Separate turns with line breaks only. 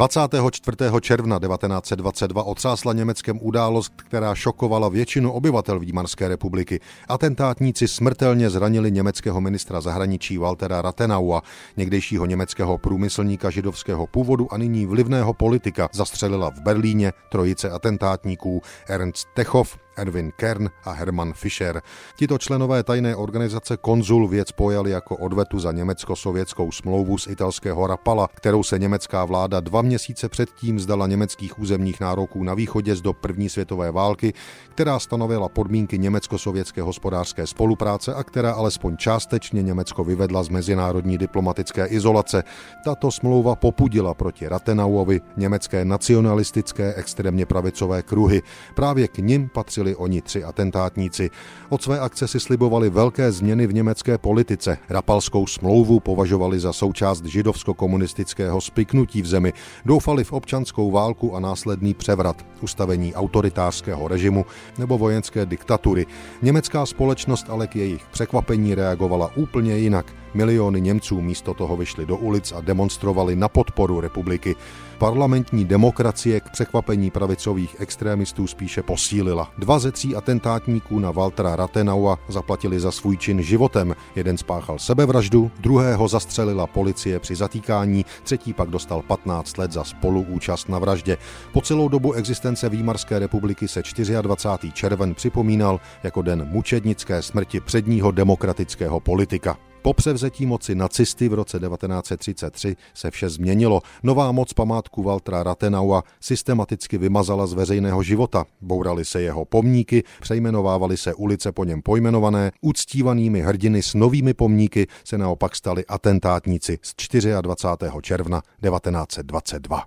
24. června 1922 otřásla Německem událost, která šokovala většinu obyvatel Výmarské republiky. Atentátníci smrtelně zranili německého ministra zahraničí Waltera Rattenaua, někdejšího německého průmyslníka židovského původu a nyní vlivného politika. Zastřelila v Berlíně trojice atentátníků Ernst Techov, Erwin Kern a Hermann Fischer. Tito členové tajné organizace Konzul věc pojali jako odvetu za německo-sovětskou smlouvu z italského Rapala, kterou se německá vláda dva měsíce předtím zdala německých územních nároků na východě z do první světové války, která stanovila podmínky německo-sovětské hospodářské spolupráce a která alespoň částečně Německo vyvedla z mezinárodní diplomatické izolace. Tato smlouva popudila proti Rathenauovi německé nacionalistické extrémně pravicové kruhy. Právě k nim patřili byli oni tři atentátníci. Od své akce si slibovali velké změny v německé politice. Rapalskou smlouvu považovali za součást židovsko-komunistického spiknutí v zemi. Doufali v občanskou válku a následný převrat, ustavení autoritářského režimu nebo vojenské diktatury. Německá společnost ale k jejich překvapení reagovala úplně jinak. Miliony Němců místo toho vyšli do ulic a demonstrovali na podporu republiky. Parlamentní demokracie k překvapení pravicových extrémistů spíše posílila. Dva ze tří atentátníků na Waltera Rathenaua zaplatili za svůj čin životem. Jeden spáchal sebevraždu, druhého zastřelila policie při zatýkání, třetí pak dostal 15 let za spoluúčast na vraždě. Po celou dobu existence Výmarské republiky se 24. červen připomínal jako den mučednické smrti předního demokratického politika. Po převzetí moci nacisty v roce 1933 se vše změnilo. Nová moc památku Waltra Rathenaua systematicky vymazala z veřejného života. Bourali se jeho pomníky, přejmenovávaly se ulice po něm pojmenované, uctívanými hrdiny s novými pomníky se naopak stali atentátníci z 24. června 1922.